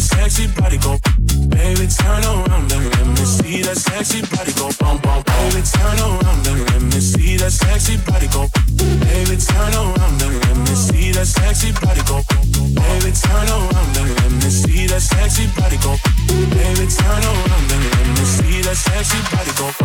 sexy body go. Baby, turn around and let me see that sexy body go. Bum, bum, baby, turn around and let me see that sexy body go. Baby, turn around and let me see that sexy body go. Baby, turn around and let me see that sexy body go. Baby, turn around and let me see that sexy body go.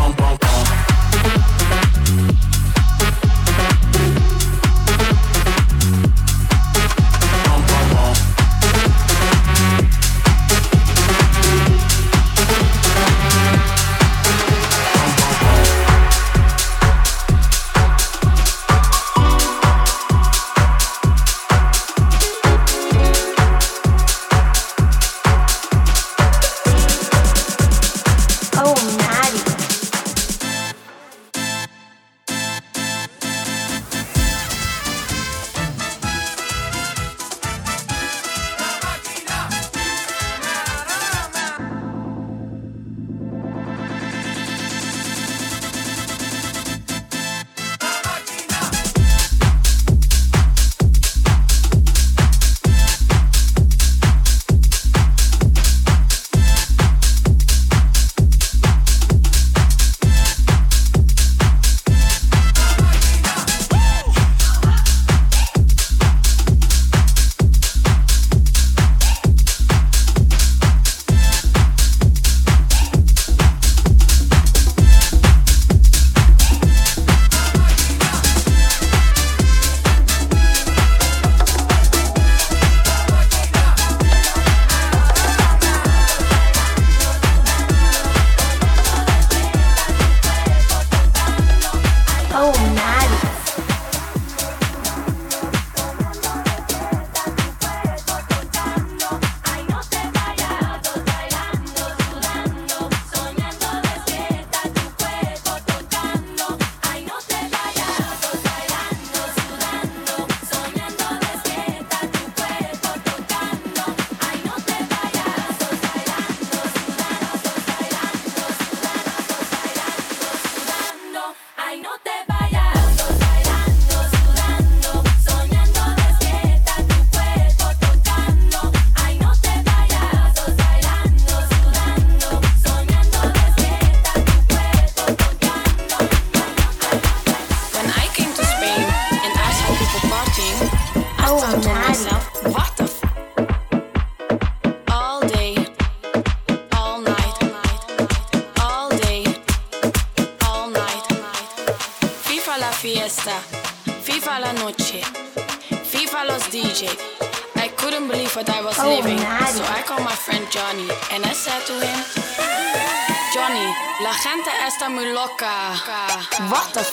What the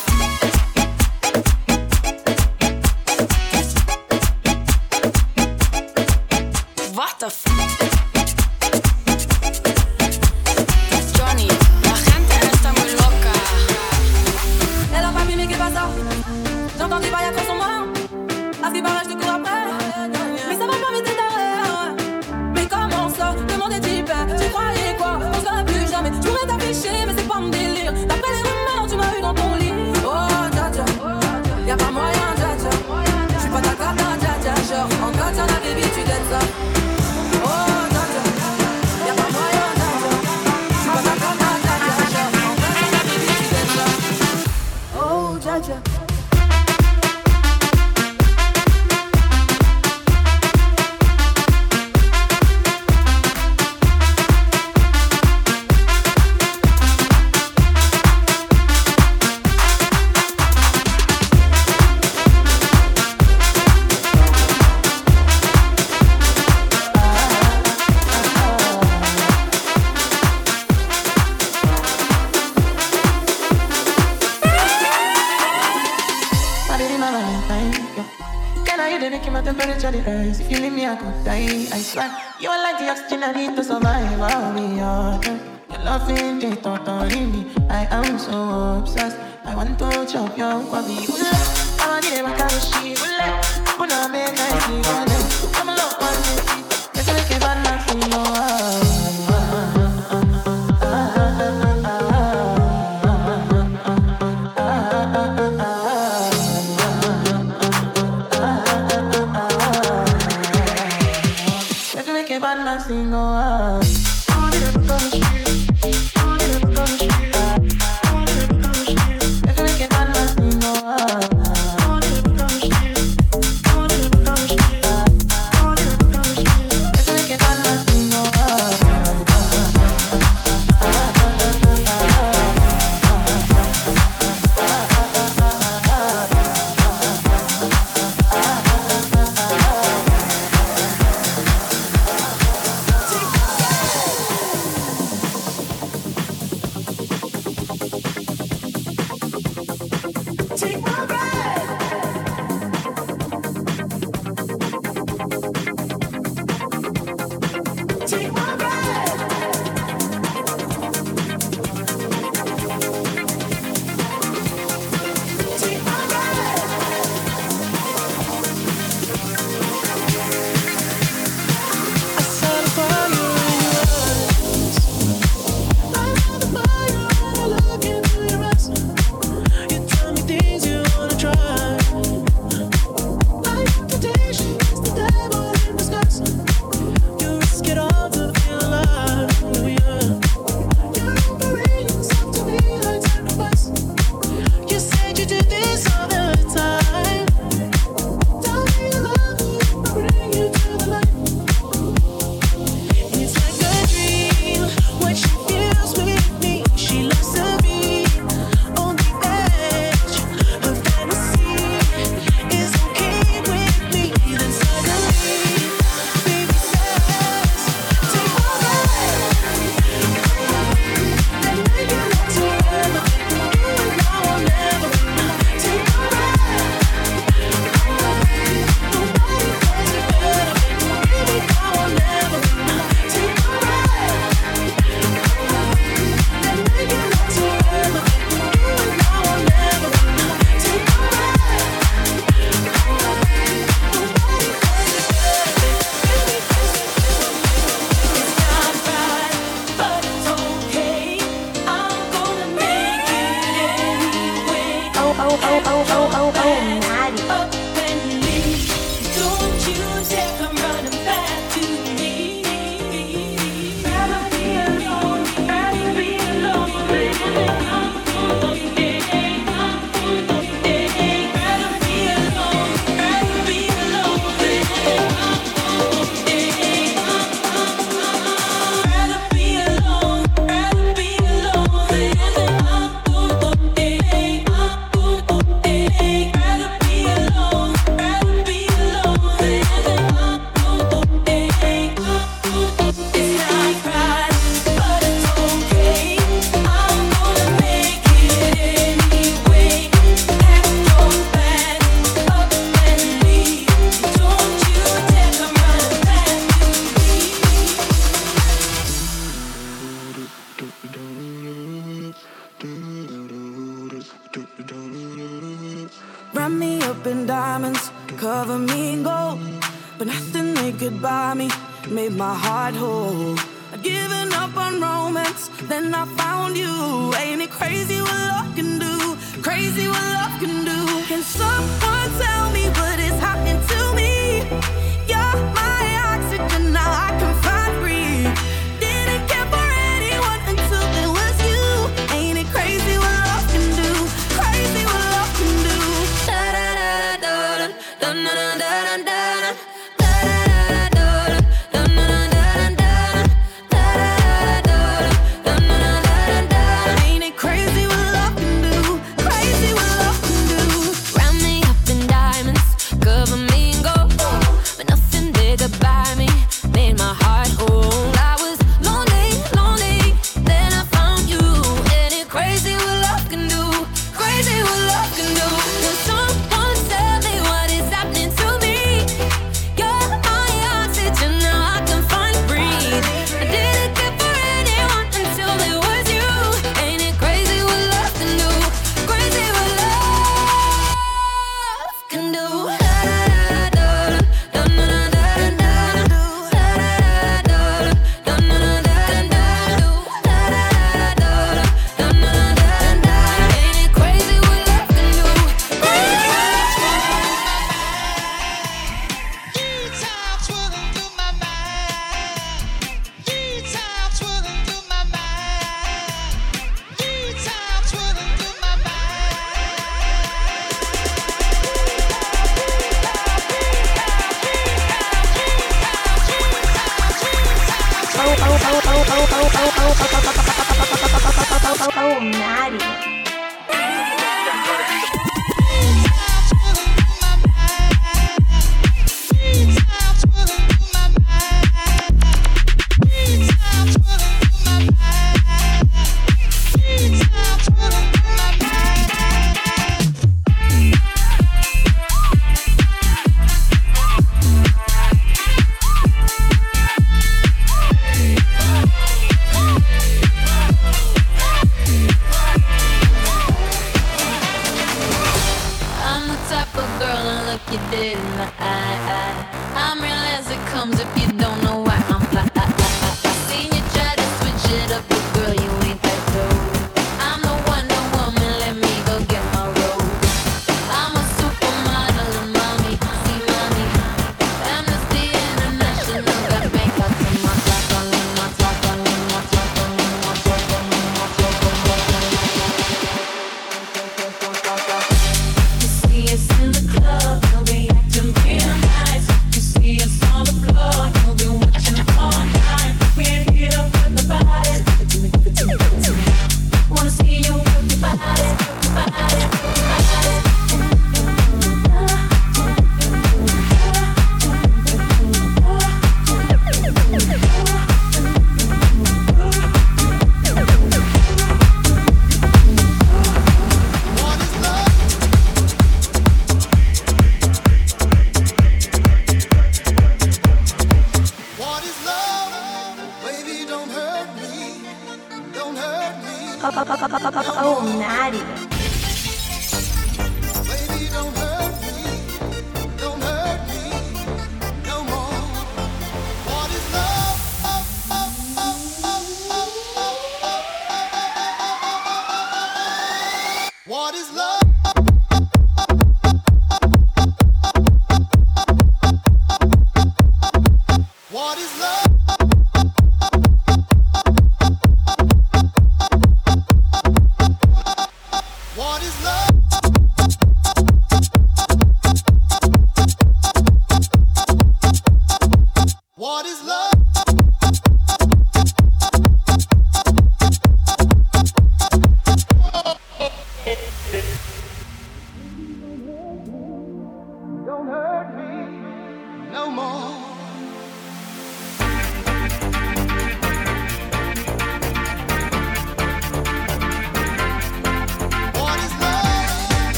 What is love?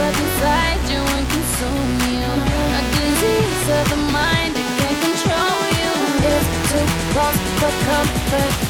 up inside you consume you. A disease of the mind that can't control you. It's too close for comfort.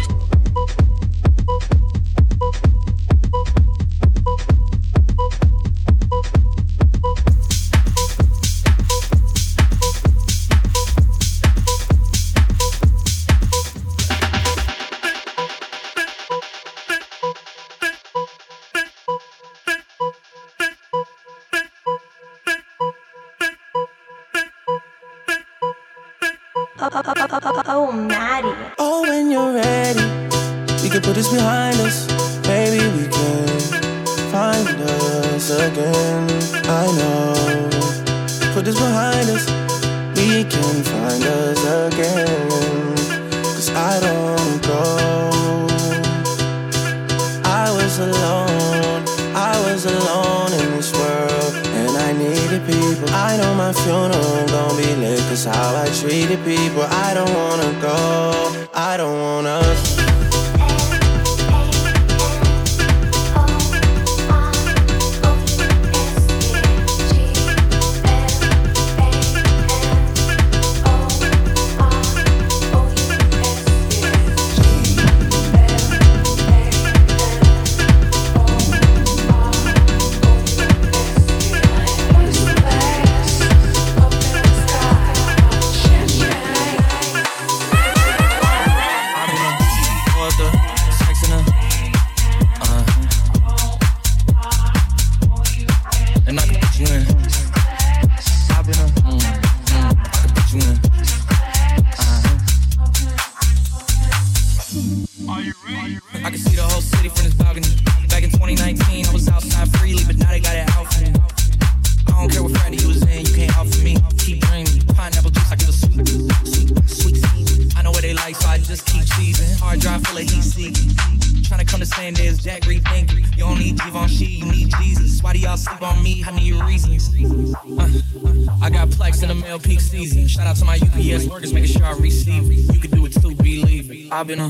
I've been a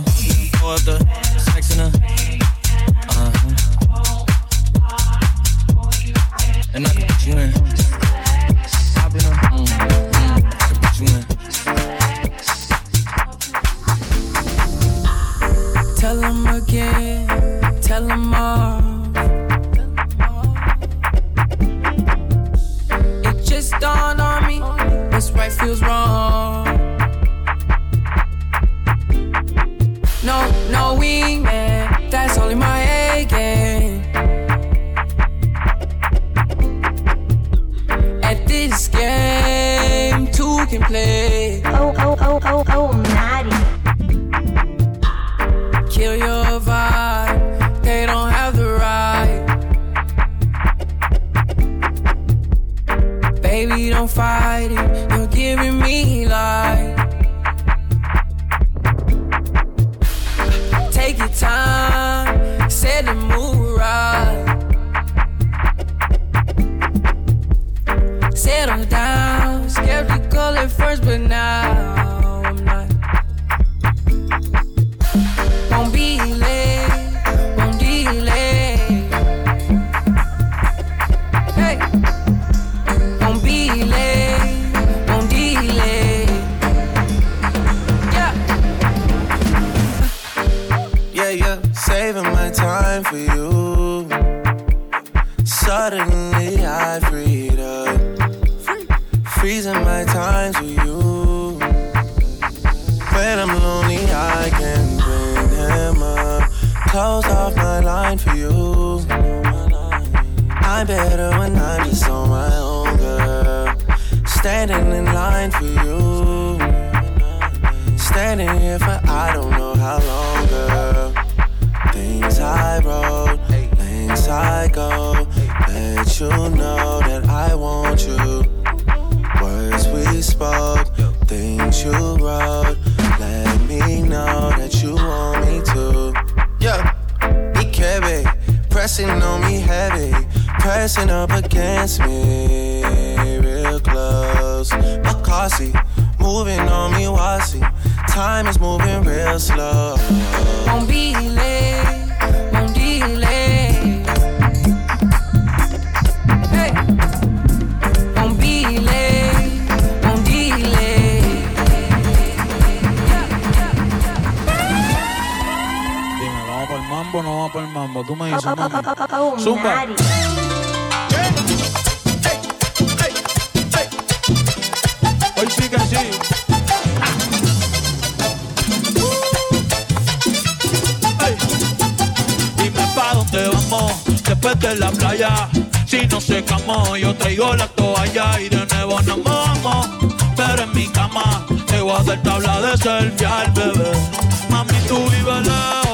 or the hacer tabla de selfie al bebé. Mami, tú vive lejos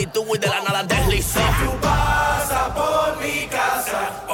actitud y de la nada deslizó. Tú por mi casa.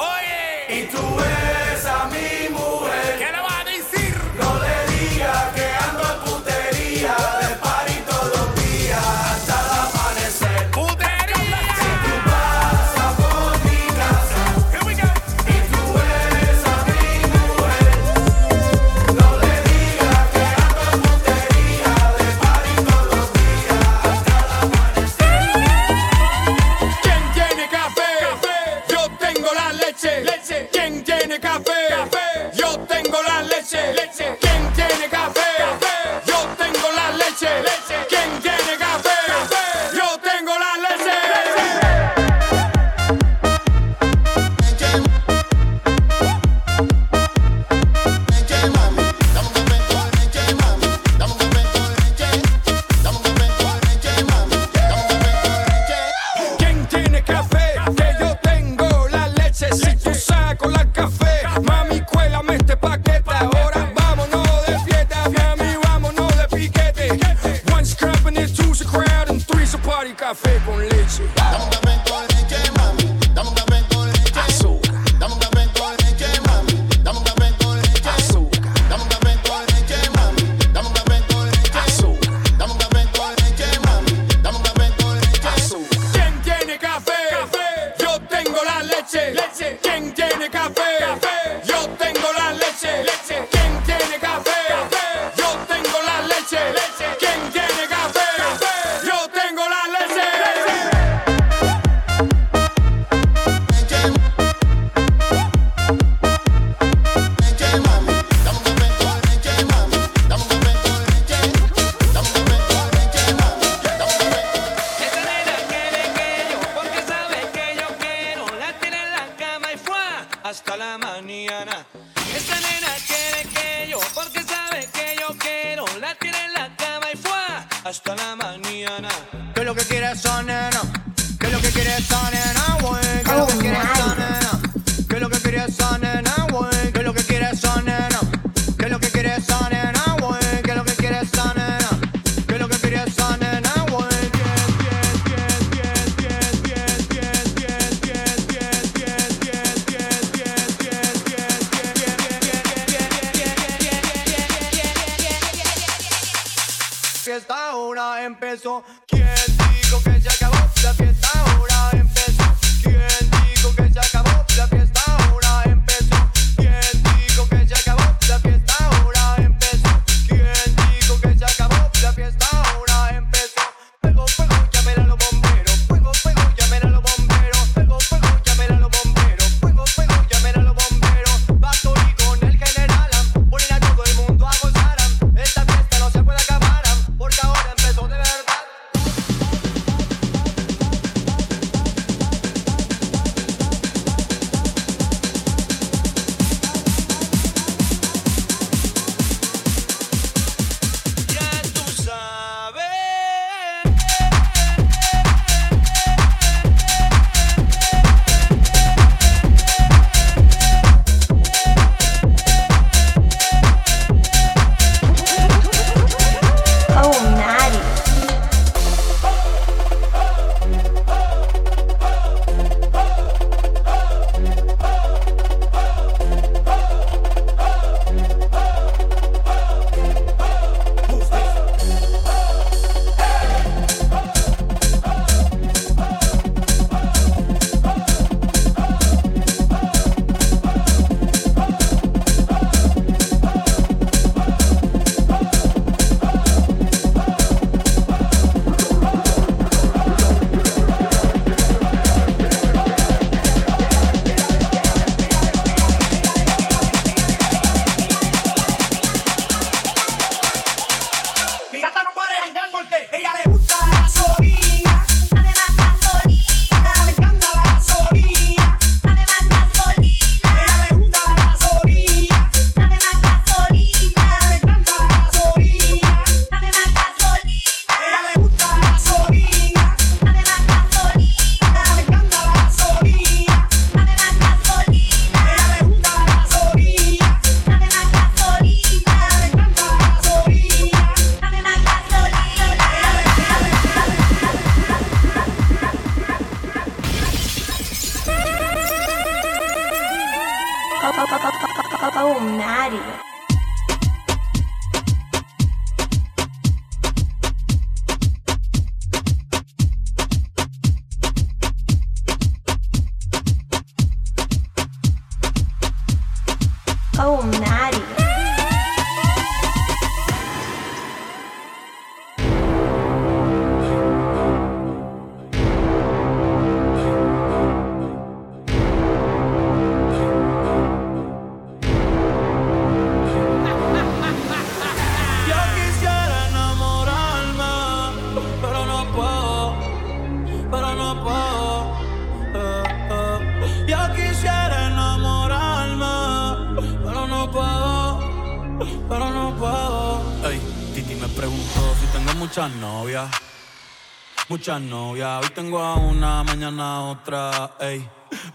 muchas novias. Hoy tengo a una, mañana otra, ey.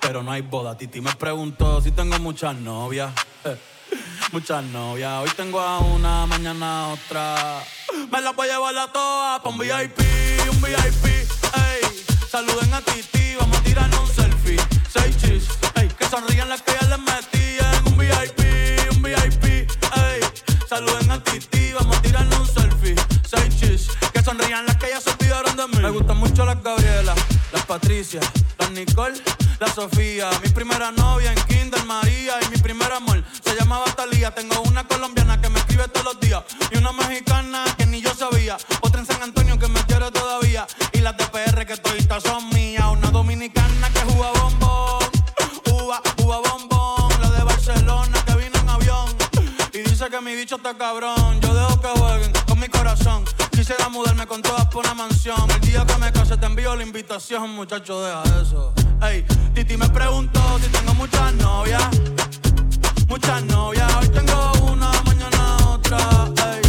Pero no hay boda. Titi me preguntó si tengo muchas novias. Eh. Muchas novias. Hoy tengo a una, mañana otra. Me las voy a llevar a todas pa' un VIP, un VIP, ey. Saluden a Titi, vamos a tirarnos un selfie. Seis chis, ey. Que sonrían las que Patricia, las Nicole, la Sofía. Mi primera novia en Kinder María y mi primer amor se llamaba Talía. Tengo una colombiana invitación, muchacho, deja eso. Ey, Titi me preguntó si tengo muchas novias. Muchas novias, hoy tengo una, mañana otra. Ey,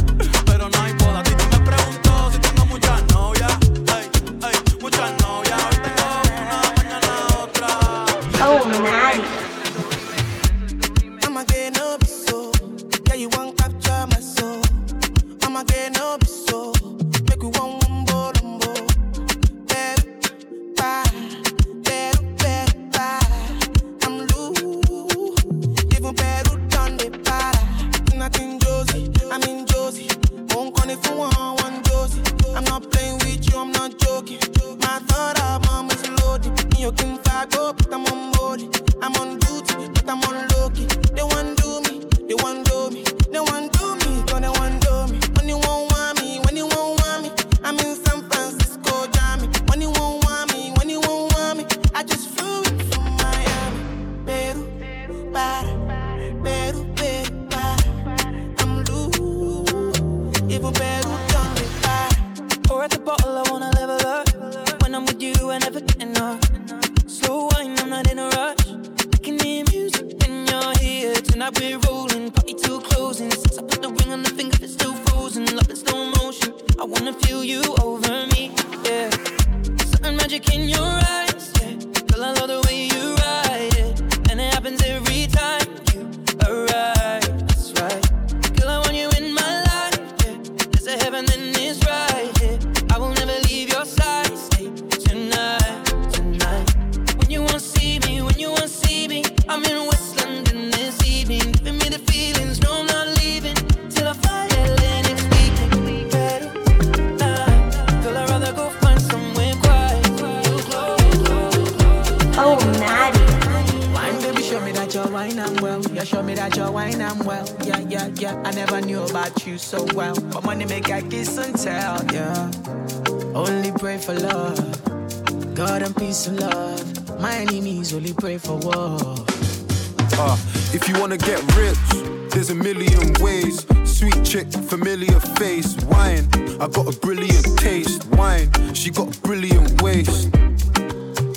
pero no hay boda. Titi me preguntó si tengo muchas novias. Ey, ey, muchas novias, hoy tengo una, mañana otra. Oh, Natty. Pray for love. God and peace and love. My enemies only pray for war. Uh, if you wanna get rich, there's a million ways. Sweet chick, familiar face. Wine, I got a brilliant taste. Wine, she got a brilliant waist.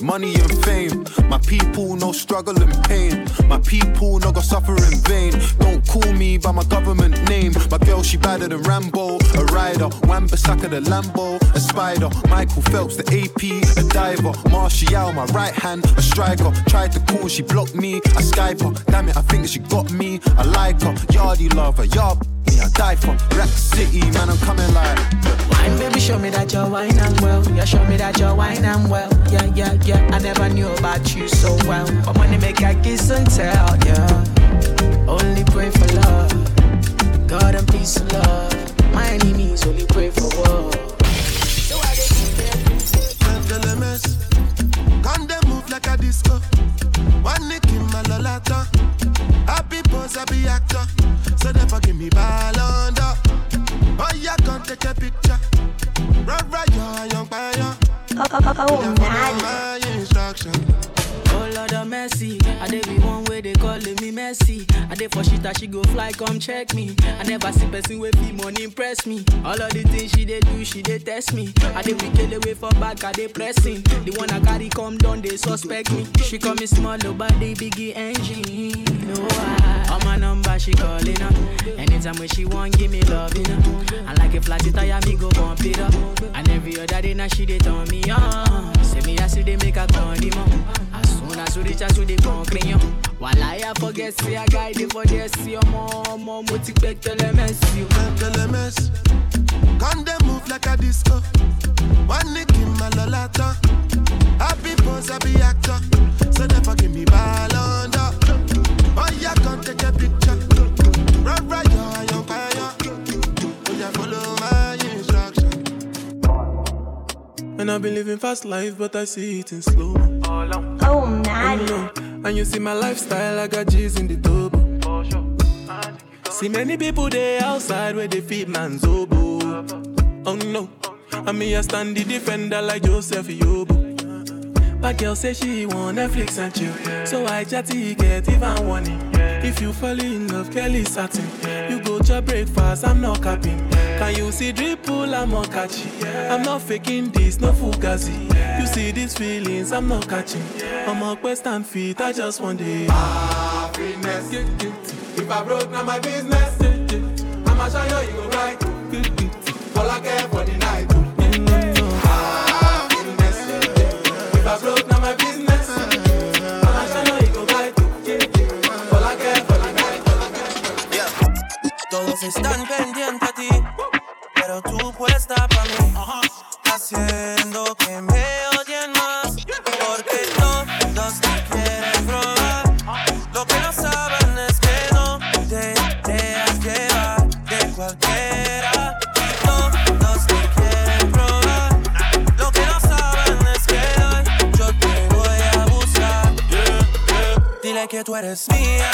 Money and fame, my people no struggle and pain. My people no go suffer in vain. Don't call me by my government name. My girl she badder than Rambo, a rider. Wan-Bissaka the Lambo, a spider. Michael Phelps the AP, a diver. Martial my right hand, a striker. Tried to call, she blocked me. I Skype her, damn it I think she got me. I like her, yardy lover, yard me I die for. Rack City man I'm coming like. Wine, baby, show me that you're wine and well. Yeah, show me that you're wine and well. Yeah, yeah, yeah. I never knew about you so well. But money make I kiss and tell, yeah. Only pray for love. God and peace and love. My enemies only pray Oh, oh, oh, oh. Oh Lord of mercy, I dey be one way they calling me messy. I dey for shit that she go fly, come check me. I never see person with fee money impress me. All of the things she dey do, she dey test me. I dey be kill away for back, I dey pressing. The one I carry come down, they suspect me. She call me small, nobody biggie engine. No, I, on my number she calling up. Anytime when she want, give me love, you know. And like a flat tire, me go bump it up. And every other day now she dey turn me on. Say me I see they make a condiment. As soon as we reach out to the concretion Walaya forget see a guy the body see your mom mom with it back telemes you. Telemes Can they move like a disco? One nick in my lolata. Happy pose be actor. So never give me ball under. Oh yeah come take a picture. Run right on your fire. Oh yeah follow my instruction. And I've been living fast life but I see it in slow. Oh, natty and you see my lifestyle, I got G's in the tub. See many people there outside where they feed man's oboe. Oh no, I me I stand the defender like Joseph Yobo. But girl say she want Netflix and chill, so I chatty get even warning. If you fall in love, Kelly satin, you go to breakfast, I'm not capping. Can you see drip pull? I'm not catching. I'm not faking this, no fugazi. You see these feelings, I'm not catching. I'm a quest and fit, I just want it. Happiness. If I broke, now my business. I'ma show you, you go right. All I care for the night. Happiness. If I broke, now my business. I'ma show you, go right. Care. Yeah. Todos están pendientes a ti. apuesta para mí, haciendo que me odien más, porque todos te quieren probar. Lo que no saben es que no te dejas llevar de cualquiera. Todos te quieren probar. Lo que no saben es que hoy yo te voy a buscar. Dile que tú eres mía.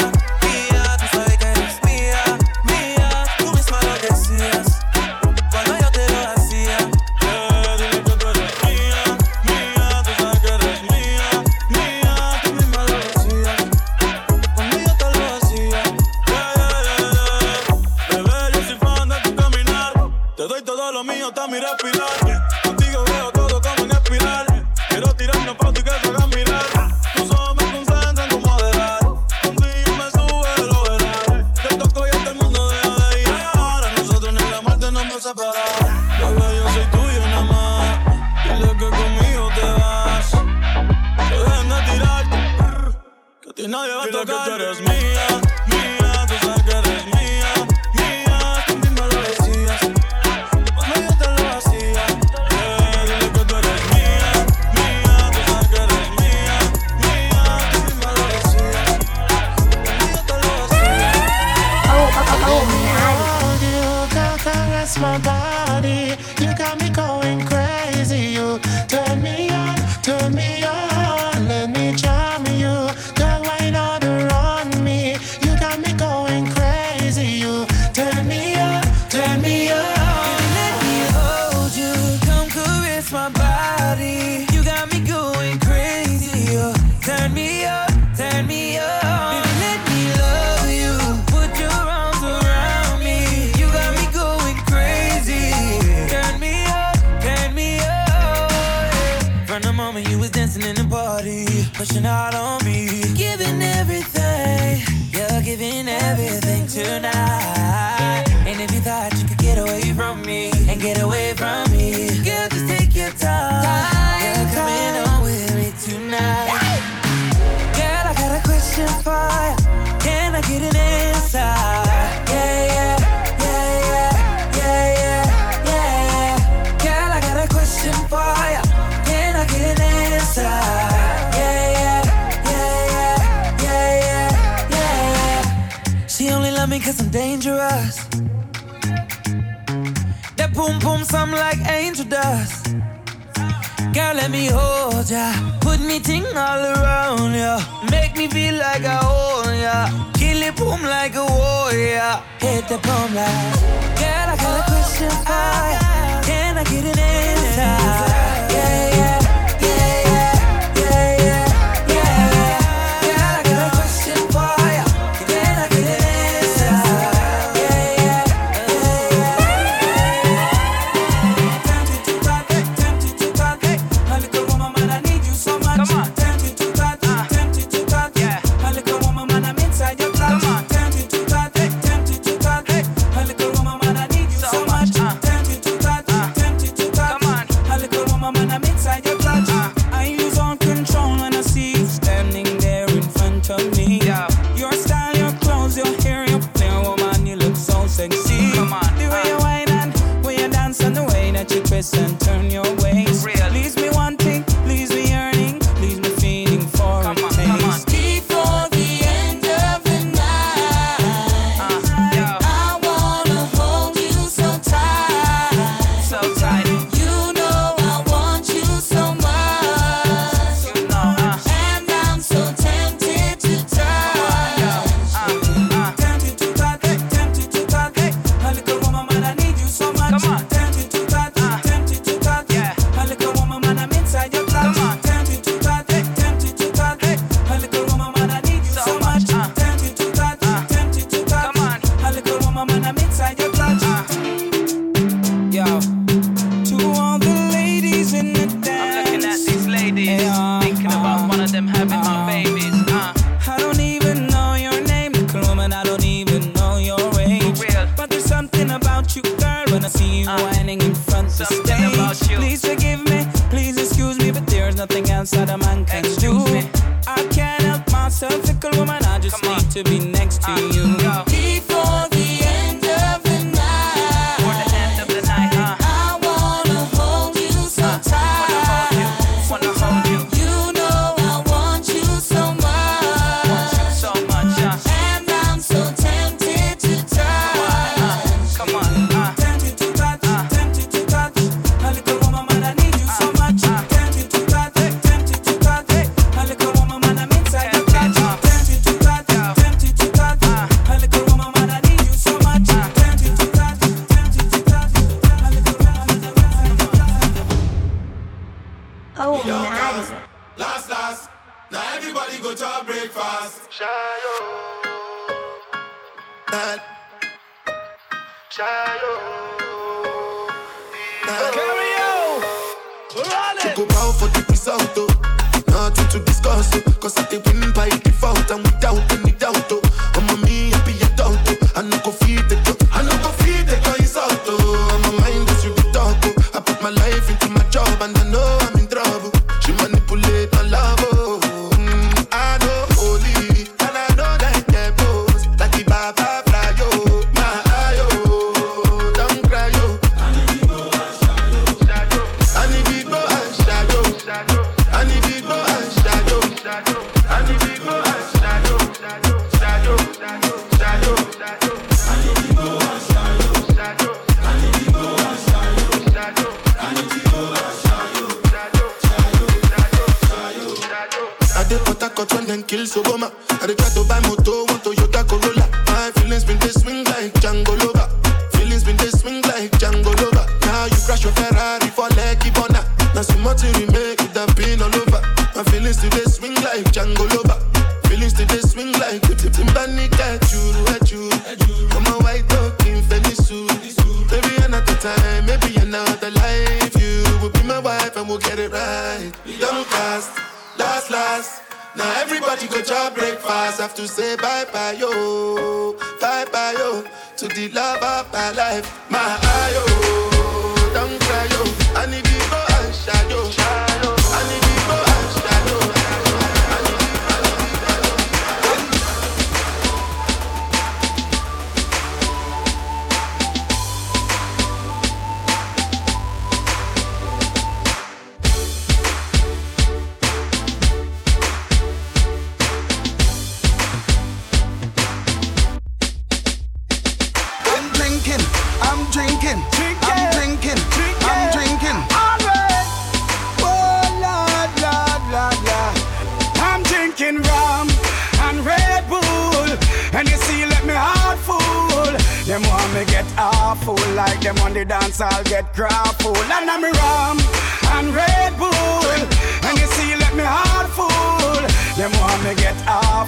Let me hold ya. Put me ting all around ya. Make me feel like I own ya. Kill it boom like a warrior. Hit the boom like. Girl, I got a question for ya. Can I get an answer?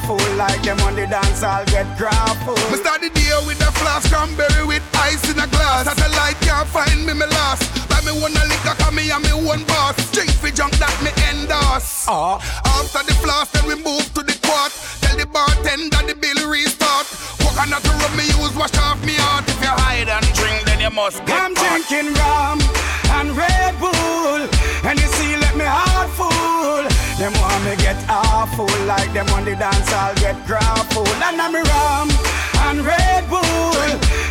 Awful, like them on the dance, I'll get grappled. Me start the day with a flask cranberry with ice in a glass. Satellite can't find me, me lost. Buy me one a liquor, cause me and me one boss. Drink for junk that me endorse. Uh. After the flask, then we move to the quart. Tell the bartender the bill restart. Coconut rum me use, wash off me heart. If you hide and drink, then you must get I'm drinking rum and Red Bull, and you see, let me heart full. Them want me get awful, like them on the dance, I'll get grappled. And I'm a rum and Red Bull,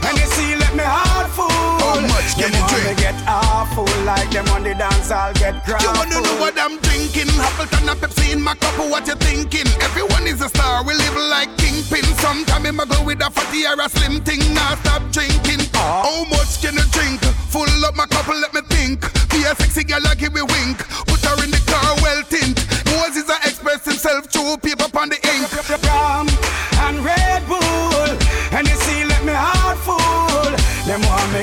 and you see, let me heart full. How much can you drink? get awful, like them on the dance, I'll get You grappled. wanna know what I'm drinking? Appleton and Pepsi in my cup, what you thinking? Everyone is a star, we live like kingpin. Sometime in go with a fatty or a slim thing, now stop drinking. Ah. How much can you drink? Full up my cup, let me think. Be a sexy girl, I give me wink. Put her in the car, well tint. Moses express himself through paper on the ink. rum and Red Bull,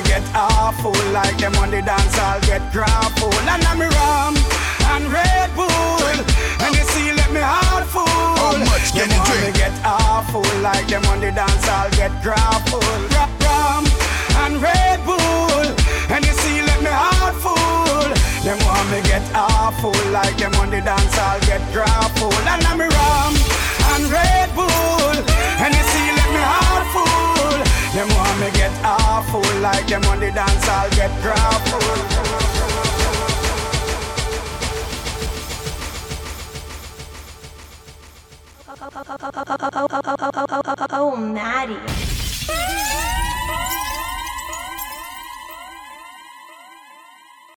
Me get awful, like them on the dance, I'll get grappled. And I'm rum and Red Bull, and you see, let me heart full. How much can them you drink? me get awful, like them on the dance, I'll get grappled. Rum and Red Bull, and you see, let me heart full. Them want me get awful, like them on the dance, I'll get grappled. And I'm rum like them on the dance, I'll get grappled. Oh, Maddie.